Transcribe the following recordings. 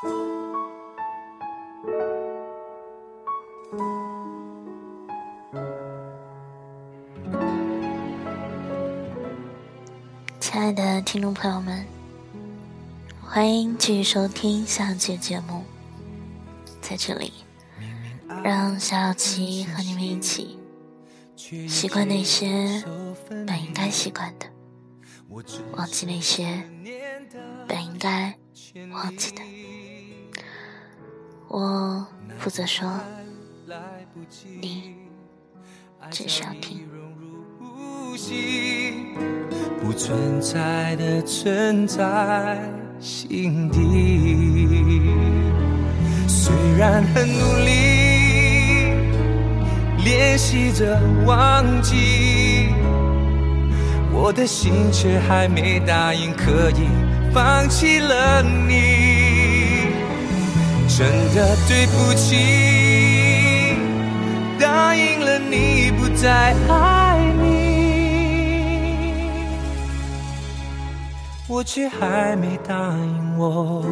亲爱的听众朋友们，欢迎继续收听下期节目。在这里，让小七和你们一起习惯那些本应该习惯的，忘记那些本应该忘记的。我负责说，你只需要听。不存在的存在心底，虽然很努力练习着忘记，我的心却还没答应可以放弃了你，真的对不起，答应了你不再爱你。我却还没答应我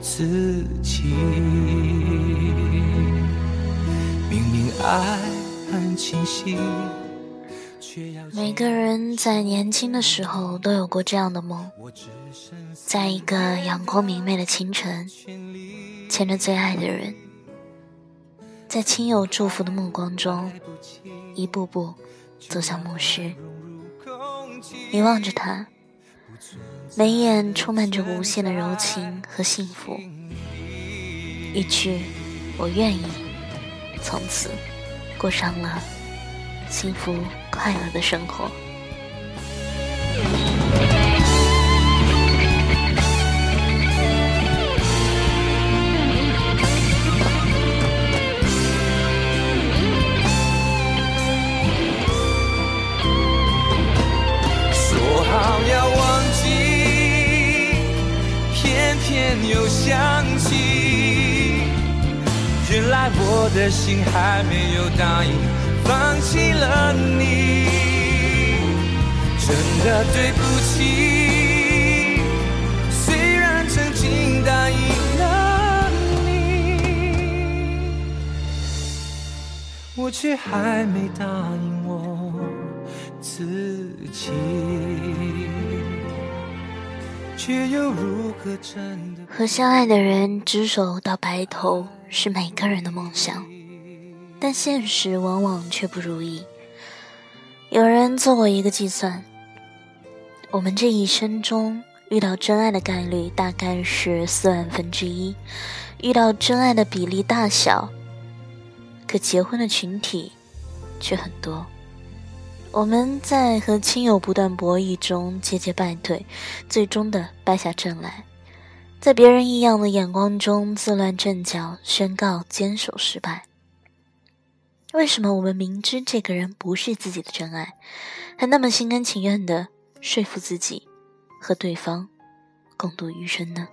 自己。明明爱很清晰，却要每个人在年轻的时候都有过这样的梦，在一个阳光明媚的清晨，牵着最爱的人，在亲友祝福的目光中，一步步走向墓室。你望着他。眉眼充满着无限的柔情和幸福，一句“我愿意”，从此过上了幸福快乐的生活。想起，原来我的心还没有答应放弃了你，真的对不起。虽然曾经答应了你，我却还没答应我自己。却又如何真和相爱的人执手到白头是每个人的梦想，但现实往往却不如意。有人做过一个计算，我们这一生中遇到真爱的概率大概是四万分之一，遇到真爱的比例大小，可结婚的群体却很多。我们在和亲友不断博弈中节节败退，最终的败下阵来，在别人异样的眼光中自乱阵脚，宣告坚守失败。为什么我们明知这个人不是自己的真爱，还那么心甘情愿的说服自己和对方共度余生呢？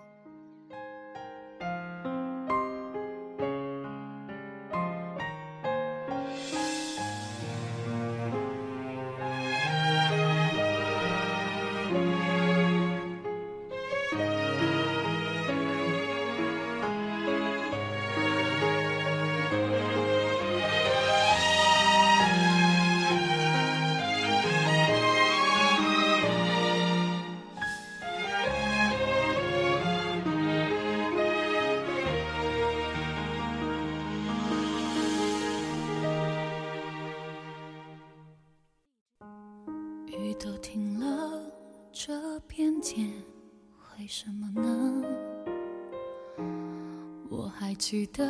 记得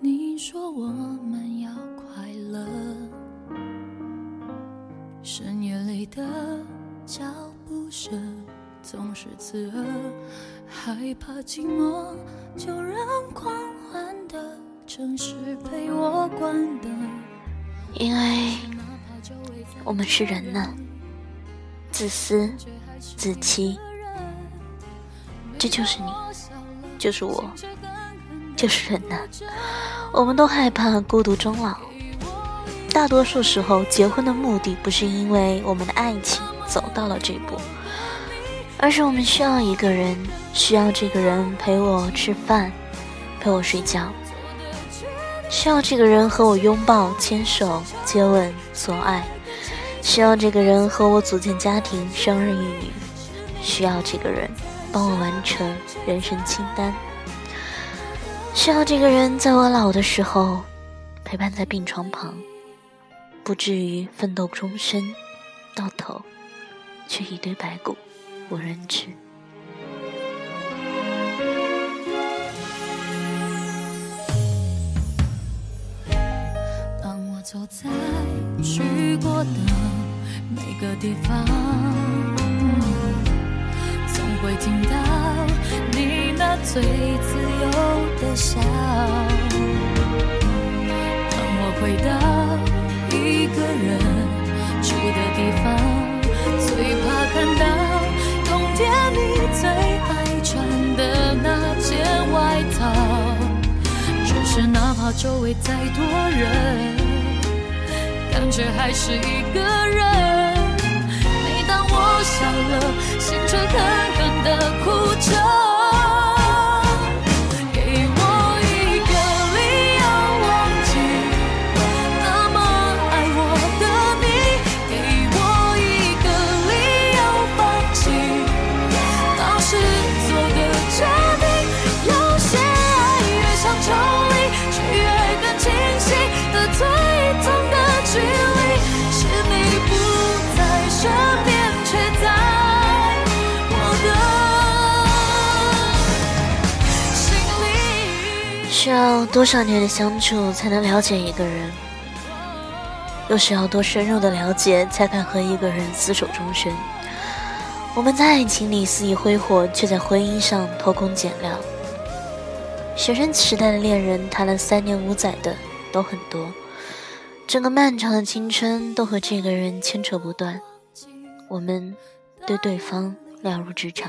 你说我们要快乐。深夜里的脚步声总是刺耳，害怕寂寞，就让狂欢的城市陪我关灯。因为我们是人呢，自私、自欺。这就是你，就是我，就是人呐。我们都害怕孤独终老。大多数时候，结婚的目的不是因为我们的爱情走到了这步，而是我们需要一个人，需要这个人陪我吃饭，陪我睡觉，需要这个人和我拥抱、牵手、接吻、做爱，需要这个人和我组建家庭、生儿育女，需要这个人帮我完成人生清单，需要这个人在我老的时候陪伴在病床旁。不至于奋斗终身，到头却一堆白骨无人知。当我走在去过的每个地方，会听到你那最自由的笑。当我回到。一个人住的地方，最怕看到冬天你最爱穿的那件外套。只是哪怕周围再多人，感觉还是一个人。笑了，心却狠狠地哭着。需要多少年的相处才能了解一个人？又需要多深入的了解才敢和一个人厮守终身？我们在爱情里肆意挥霍，却在婚姻上偷工减料。学生时代的恋人谈了三年五载的都很多，整个漫长的青春都和这个人牵扯不断。我们对对方了如指掌。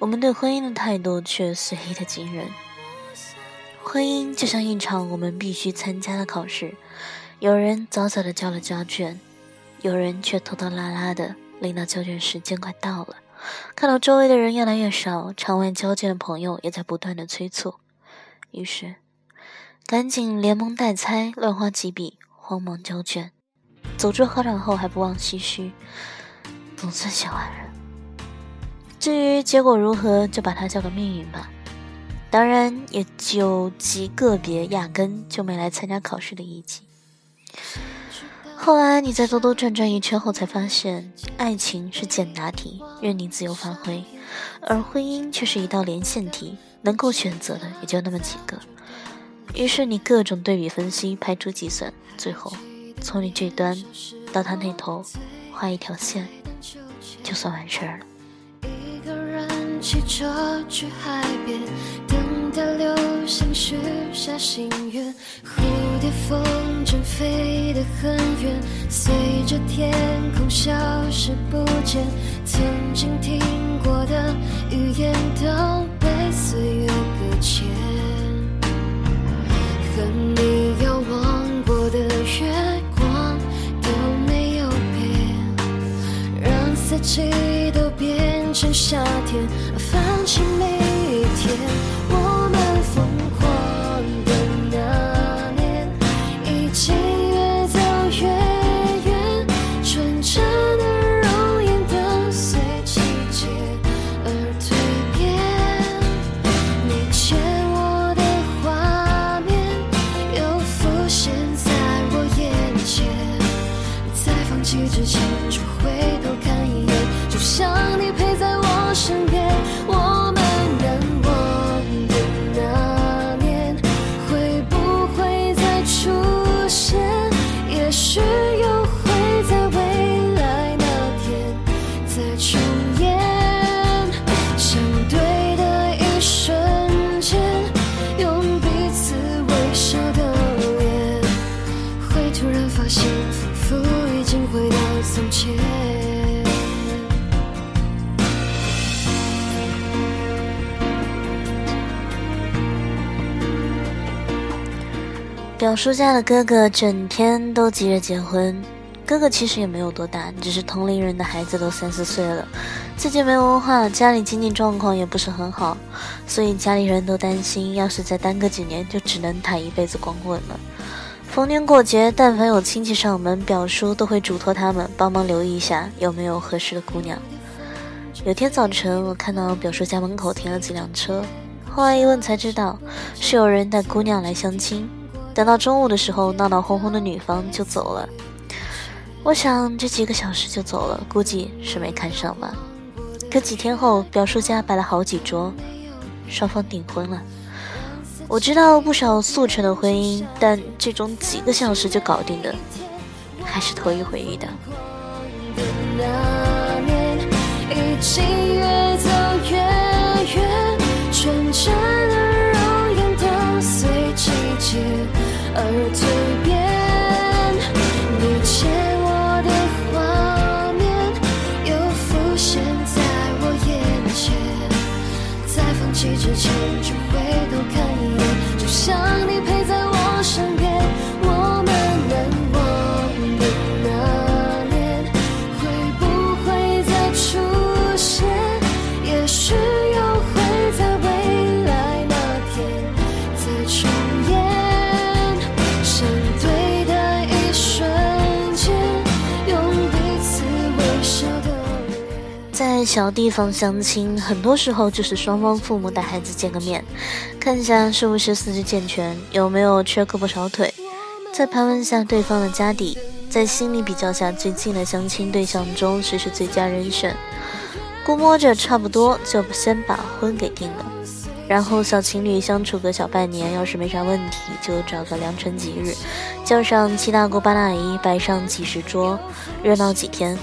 我们对婚姻的态度却随意的惊人。婚姻就像一场我们必须参加的考试，有人早早的交了交卷，有人却拖拖拉拉的，临到交卷时间快到了，看到周围的人越来越少，场外交卷的朋友也在不断的催促，于是赶紧连蒙带猜，乱花几笔，慌忙交卷。走出考场后还不忘唏嘘，总算写完了。至于结果如何，就把它交给命运吧。当然，也就极个别压根就没来参加考试的一级。后来你在兜兜转转一圈后，才发现爱情是简答题，任你自由发挥；而婚姻却是一道连线题，能够选择的也就那么几个。于是你各种对比分析，排除计算，最后从你这端到他那头画一条线，就算完事儿了。骑车去海边，等待流星许下心愿。蝴蝶风筝飞得很远，随着天空消失不见。曾经听过的语言都被岁月搁浅，和你遥望过的月光都没有变，让四季都趁夏天。放弃每一天，表叔家的哥哥整天都急着结婚。哥哥其实也没有多大，只是同龄人的孩子都三四岁了，自己没文化，家里经济状况也不是很好，所以家里人都担心，要是再耽搁几年，就只能谈一辈子光棍了。逢年过节，但凡有亲戚上门，表叔都会嘱托他们帮忙留意一下有没有合适的姑娘。有天早晨，我看到表叔家门口停了几辆车，后来一问才知道，是有人带姑娘来相亲。等到中午的时候，闹闹哄哄的女方就走了。我想这几个小时就走了，估计是没看上吧。可几天后，表叔家摆了好几桌，双方订婚了。我知道不少速成的婚姻，但这种几个小时就搞定的，还是头一回遇到。而蜕变你牵我的画面又浮现在我眼前在放弃之前就回头看一眼就像你陪小地方相亲，很多时候就是双方父母带孩子见个面，看一下是不是四肢健全，有没有缺胳膊少腿，再盘问下对方的家底，在心里比较下最近的相亲对象中谁是最佳人选，估摸着差不多就先把婚给定了。然后小情侣相处个小半年，要是没啥问题，就找个良辰吉日，叫上七大姑八大姨，摆上几十桌，热闹几天。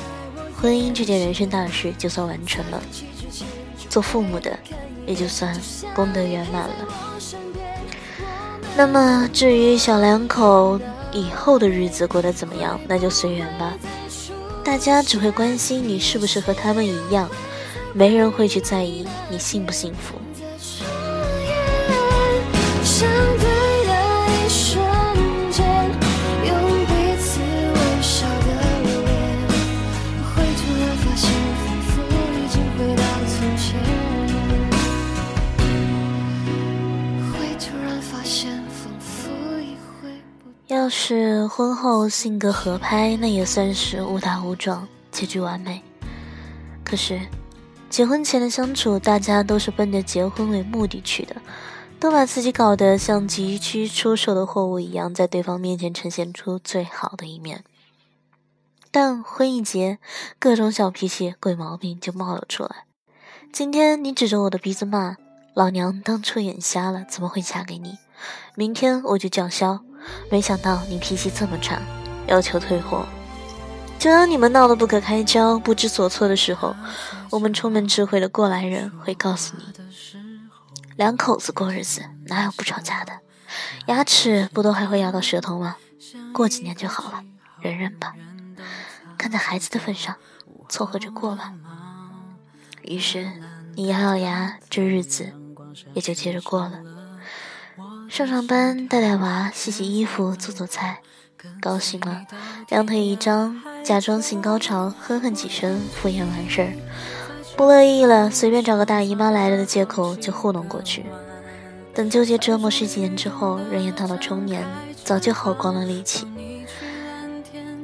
婚姻这件人生大事就算完成了，做父母的也就算功德圆满了。那么至于小两口以后的日子过得怎么样，那就随缘吧。大家只会关心你是不是和他们一样，没人会去在意你幸不幸福。要是婚后性格合拍，那也算是误打误撞，结局完美。可是，结婚前的相处，大家都是奔着结婚为目的去的，都把自己搞得像急需出售的货物一样，在对方面前呈现出最好的一面。但婚一结，各种小脾气、鬼毛病就冒了出来。今天你指着我的鼻子骂老娘当初眼瞎了，怎么会嫁给你？明天我就叫嚣。没想到你脾气这么差，要求退货。就当你们闹得不可开交、不知所措的时候，我们充满智慧的过来人会告诉你：两口子过日子哪有不吵架的？牙齿不都还会咬到舌头吗？过几年就好了，忍忍吧。看在孩子的份上，凑合着过吧。于是你咬咬牙，这日子也就接着过了。上上班，带带娃，洗洗衣服，做做菜，高兴了，两腿一张，假装性高潮，哼哼几声，敷衍完事儿；不乐意了，随便找个大姨妈来了的借口就糊弄过去。等纠结折磨十几年之后，人也到了中年，早就耗光了力气，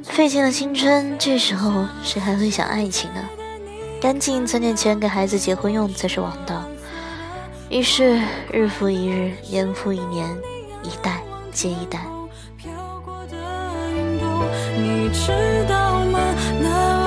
费尽了青春，这时候谁还会想爱情呢？赶紧存点钱给孩子结婚用才是王道。于是，日复一日，年复一年，一代接一代。飘过的云你知道吗？那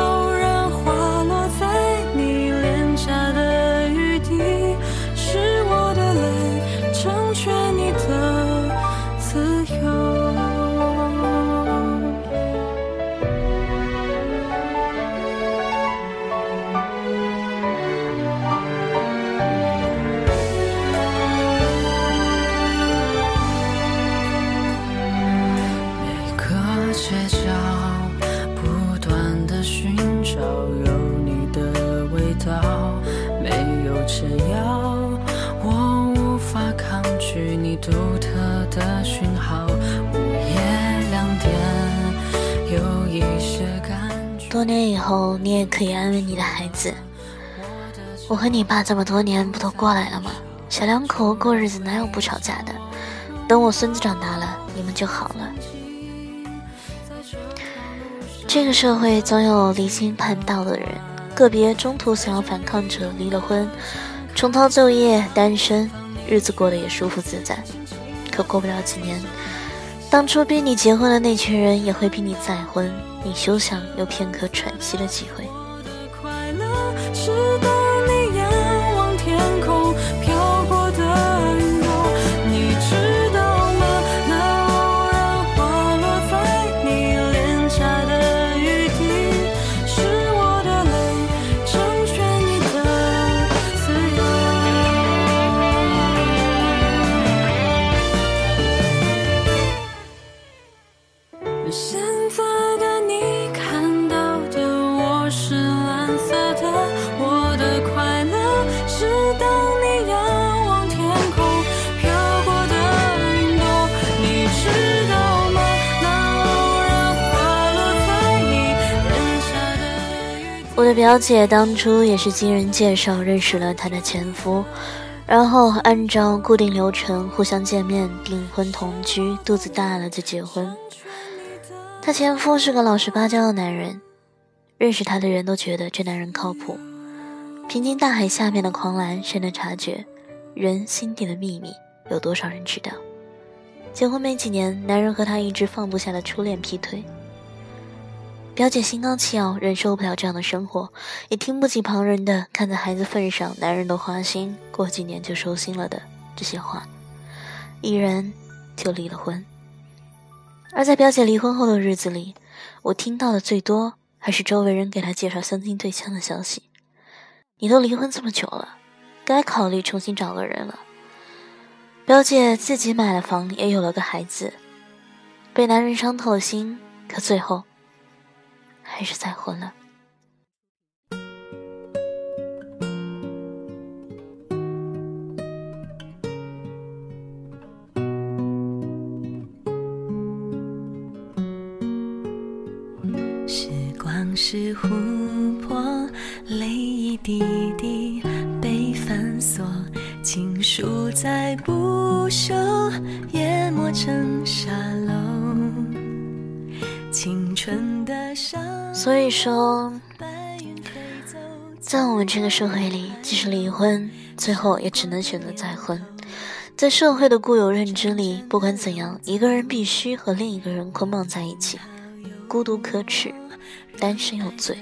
多年以后，你也可以安慰你的孩子。我和你爸这么多年不都过来了吗？小两口过日子哪有不吵架的？等我孙子长大了，你们就好了。这个社会总有离经叛道的人，个别中途想要反抗者离了婚，重操旧业，单身，日子过得也舒服自在。可过不了几年。当初逼你结婚的那群人也会逼你再婚，你休想有片刻喘息的机会。小姐当初也是经人介绍认识了她的前夫，然后按照固定流程互相见面、订婚、同居，肚子大了就结婚。她前夫是个老实巴交的男人，认识他的人都觉得这男人靠谱。平静大海下面的狂澜，谁能察觉？人心底的秘密，有多少人知道？结婚没几年，男人和她一直放不下的初恋劈腿。表姐心高气傲，忍受不了这样的生活，也听不起旁人的“看在孩子份上，男人都花心，过几年就收心了”的这些话，毅然就离了婚。而在表姐离婚后的日子里，我听到的最多还是周围人给她介绍相亲对象的消息。你都离婚这么久了，该考虑重新找个人了。表姐自己买了房，也有了个孩子，被男人伤透了心，可最后。还是再婚了。时光是琥珀，泪一滴滴被反锁，情书再不朽，淹没成所以说，在我们这个社会里，即使离婚，最后也只能选择再婚。在社会的固有认知里，不管怎样，一个人必须和另一个人捆绑在一起，孤独可耻，单身有罪。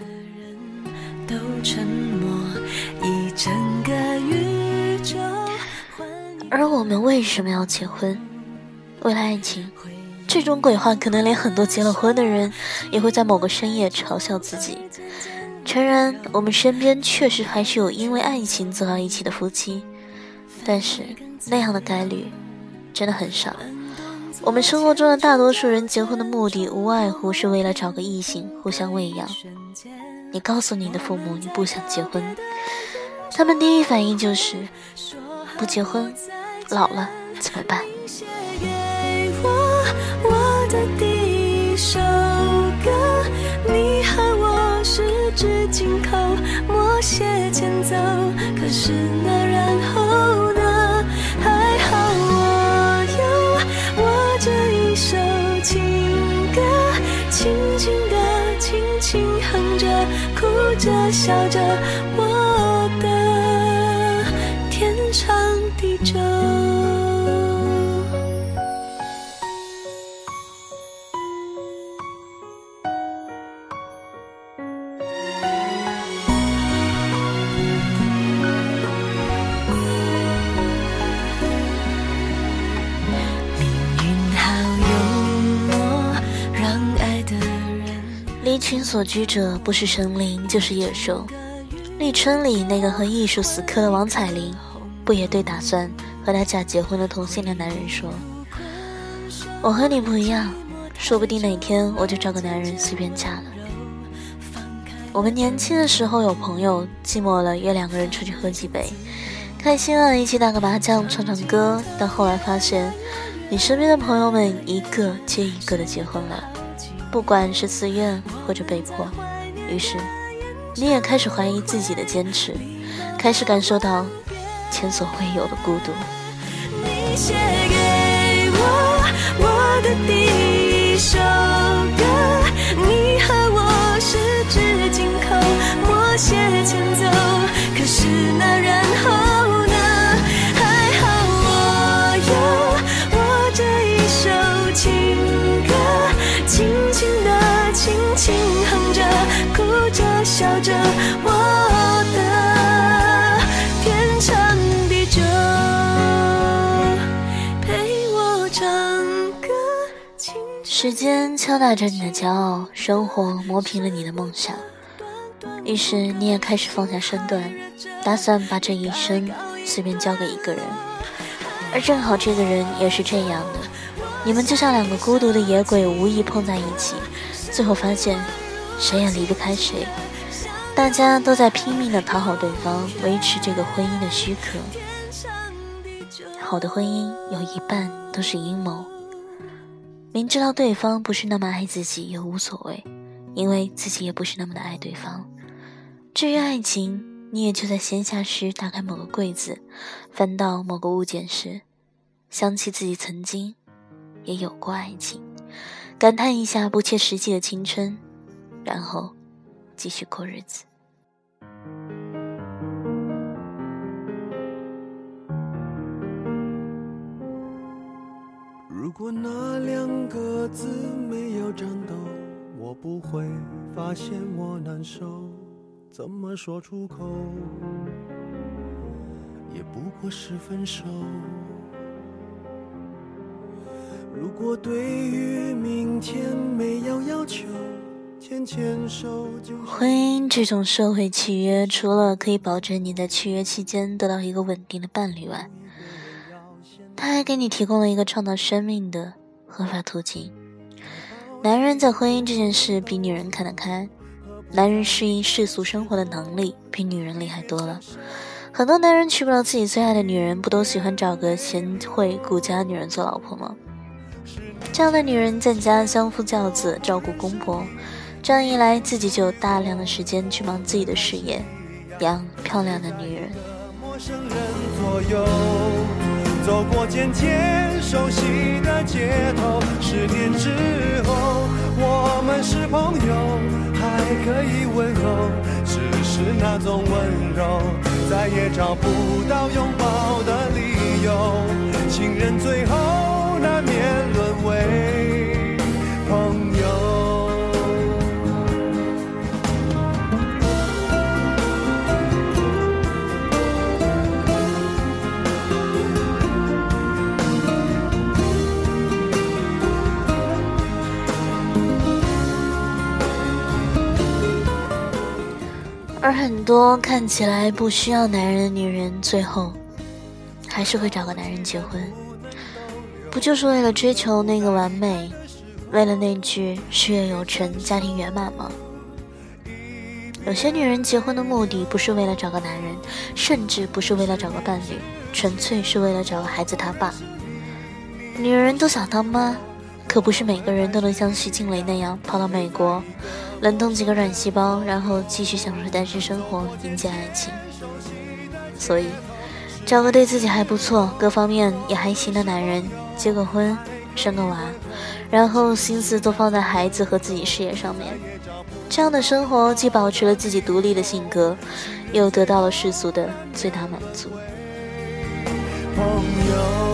而我们为什么要结婚？为了爱情。这种鬼话，可能连很多结了婚的人也会在某个深夜嘲笑自己。诚然，我们身边确实还是有因为爱情走到一起的夫妻，但是那样的概率真的很少。我们生活中的大多数人结婚的目的，无外乎是为了找个异性互相喂养。你告诉你的父母你不想结婚，他们第一反应就是不结婚，老了怎么办？口默写前奏，可是那然后呢？还好我有我这一首情歌，轻轻的，轻轻哼着，哭着笑着，我所居者不是神灵就是野兽。立春里那个和艺术死磕的王彩玲，不也对打算和他假结婚的同性恋男人说：“我和你不一样，说不定哪天我就找个男人随便嫁了。”我们年轻的时候有朋友，寂寞了约两个人出去喝几杯，开心了一起打个麻将唱唱歌，但后来发现，你身边的朋友们一个接一个的结婚了。不管是自愿或者被迫，于是，你也开始怀疑自己的坚持，开始感受到前所未有的孤独。你写给我我的第一首歌，你和我十指紧扣，默写前奏。可是那然后时间敲打着你的骄傲，生活磨平了你的梦想，于是你也开始放下身段，打算把这一生随便交给一个人。而正好这个人也是这样的，你们就像两个孤独的野鬼，无意碰在一起，最后发现谁也离不开谁，大家都在拼命的讨好对方，维持这个婚姻的虚壳。好的婚姻有一半都是阴谋。明知道对方不是那么爱自己也无所谓，因为自己也不是那么的爱对方。至于爱情，你也就在闲暇时打开某个柜子，翻到某个物件时，想起自己曾经也有过爱情，感叹一下不切实际的青春，然后继续过日子。如果那两个字没有颤抖，我不会发现我难受。怎么说出口，也不过是分手。如果对于明天没有要求，牵牵手就婚姻这种社会契约，除了可以保证你在契约期间得到一个稳定的伴侣外，他还给你提供了一个创造生命的合法途径。男人在婚姻这件事比女人看得开，男人适应世俗生活的能力比女人厉害多了。很多男人娶不了自己最爱的女人，不都喜欢找个贤惠顾家女人做老婆吗？这样的女人在家相夫教子，照顾公婆，这样一来，自己就有大量的时间去忙自己的事业，养漂亮的女人。走过渐渐熟悉的街头。十年之后，我们是朋友，还可以问候，只是那种温柔，再也找不到拥抱的理由。情人最后难免沦为而很多看起来不需要男人的女人，最后还是会找个男人结婚，不就是为了追求那个完美，为了那句事业有成、家庭圆满吗？有些女人结婚的目的不是为了找个男人，甚至不是为了找个伴侣，纯粹是为了找个孩子他爸。女人都想当妈，可不是每个人都能像徐静蕾那样跑到美国，冷冻几个卵细胞，然后继续享受单身生活，迎接爱情。所以，找个对自己还不错、各方面也还行的男人，结个婚，生个娃，然后心思都放在孩子和自己事业上面。这样的生活既保持了自己独立的性格，又得到了世俗的最大满足。朋友。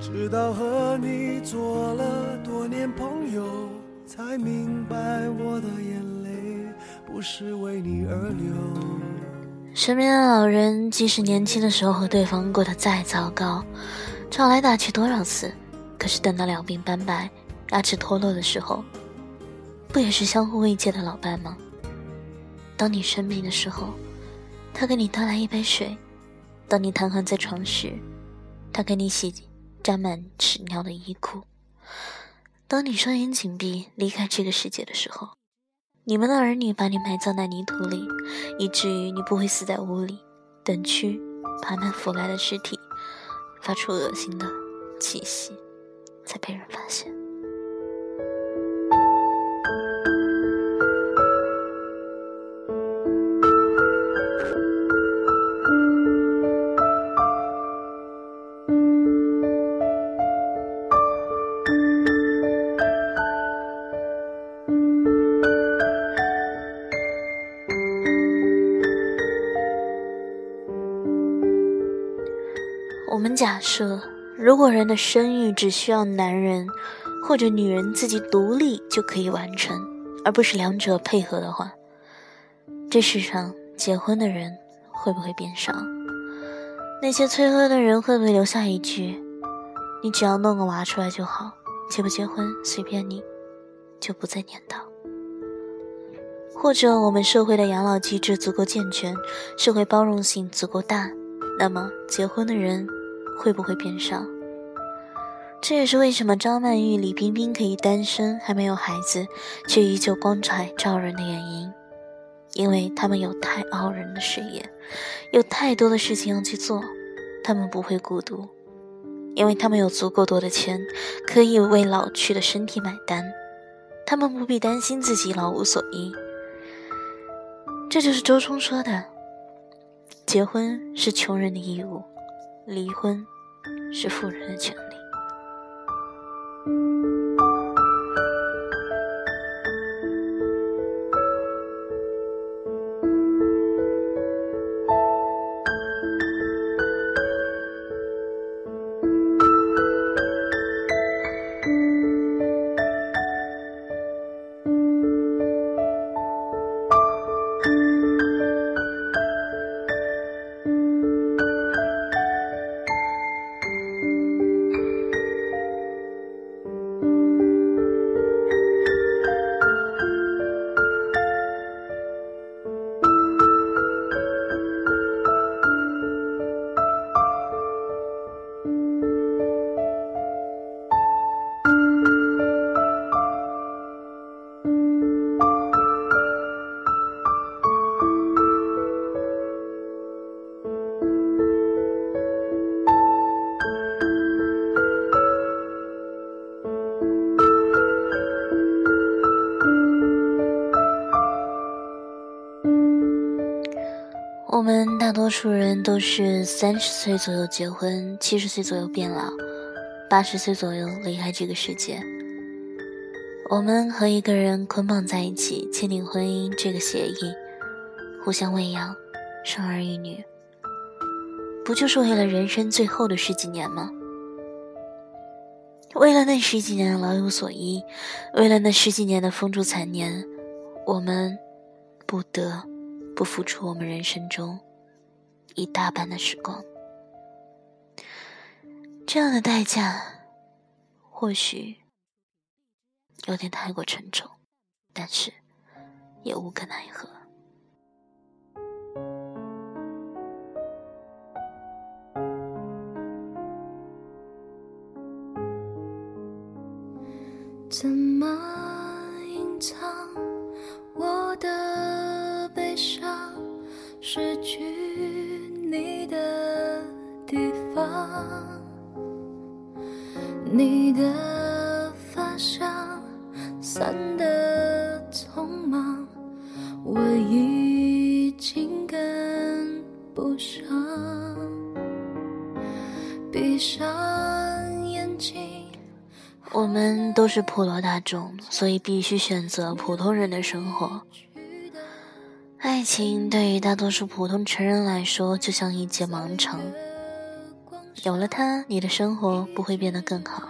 直到和你做了多年朋友，才明白我的眼泪不是为你而流。身边的老人，即使年轻的时候和对方过得再糟糕，吵来打去多少次，可是等到两鬓斑白、牙齿脱落的时候，不也是相互慰藉的老伴吗？当你生病的时候，他给你端来一杯水；当你瘫痪在床时，他给你洗沾满屎尿的衣裤；当你双眼紧闭离开这个世界的时候，你们的儿女把你埋葬在泥土里，以至于你不会死在屋里，等蛆爬满腐烂的尸体，发出恶心的气息，才被人发现。假设，如果人的生育只需要男人或者女人自己独立就可以完成，而不是两者配合的话，这世上结婚的人会不会变少？那些催婚的人会不会留下一句：“你只要弄个娃出来就好，结不结婚随便你，就不再念叨。”或者我们社会的养老机制足够健全，社会包容性足够大，那么结婚的人会不会变少？这也是为什么张曼玉、李冰冰可以单身还没有孩子，却依旧光彩照人的原因，因为他们有太傲人的事业，有太多的事情要去做，他们不会孤独，因为他们有足够多的钱，可以为老去的身体买单，他们不必担心自己老无所依。这就是周冲说的：“结婚是穷人的义务，离婚是富人的权利。”我们大多数人都是三十岁左右结婚，七十岁左右变老，八十岁左右离开这个世界。我们和一个人捆绑在一起，签订婚姻这个协议，互相喂养，生儿育女，不就是为了人生最后的十几年吗？为了那十几年的老有所依，为了那十几年的风烛残年，我们不得。不付出我们人生中一大半的时光，这样的代价或许有点太过沉重，但是也无可奈何。怎么隐藏我的？失去你的地方，你的发香散的匆忙，我已经跟不上。闭上眼睛，我们都是普罗大众，所以必须选择普通人的生活。爱情对于大多数普通成人来说，就像一节盲肠。有了它，你的生活不会变得更好；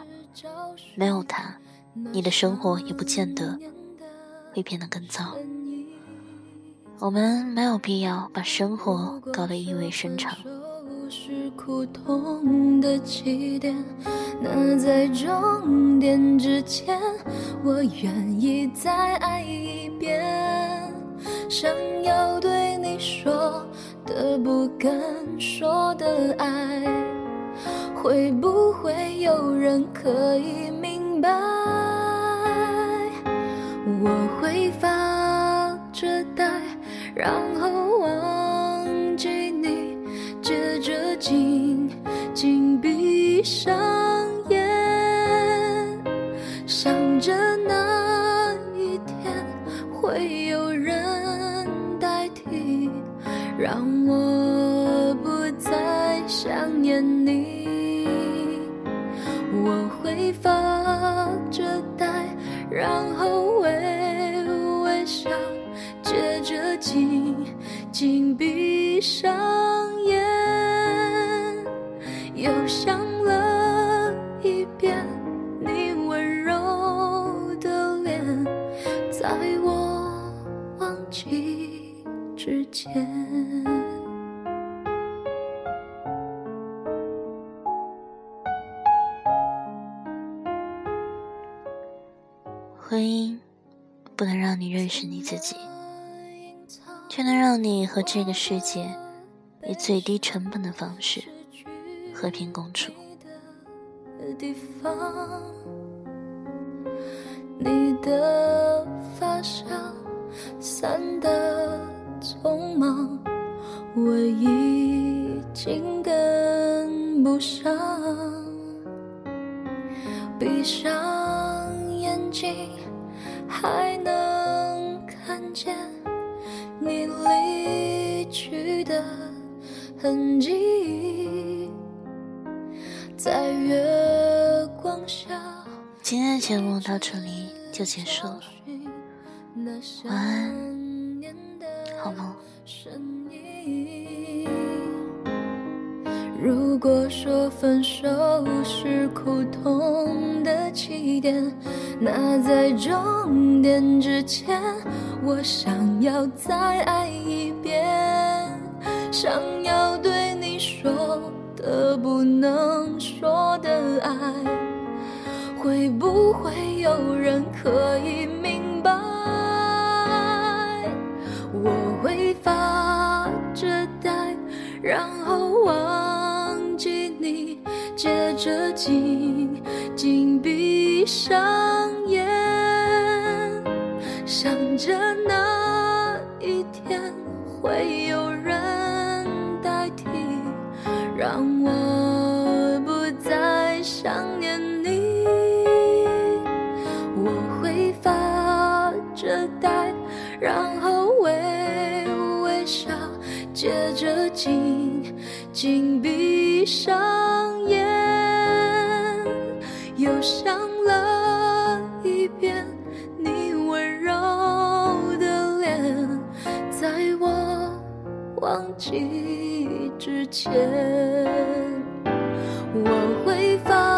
没有它，你的生活也不见得会变得更糟。我们没有必要把生活搞得意味深长。是苦痛的起点，那在终点之前，我愿意再爱一遍。想要对你说的不敢说的爱，会不会有人可以明白？我会发着呆，然后忘记你，接着紧紧闭上然后微微笑，接着紧紧闭上眼。又。想了一遍你温柔的脸，在我忘记之前。自己，却能让你和这个世界以最低成本的方式和平共处。地方，你的发香散得匆忙，我已经跟不上。闭上眼睛，还能见你离去的痕迹。在月光下，今天的节目到这里就结束了，晚安，好梦。如果说分手是苦痛的起点，那在终点之前，我想要再爱一遍，想要对你说。的不能说的爱，会不会有人可以明着紧紧闭上眼，想着那一天会有人代替。让我不再想念你，我会发着呆，然后微微笑，接着紧紧闭上，又想了一遍你温柔的脸，在我忘记之前，我会发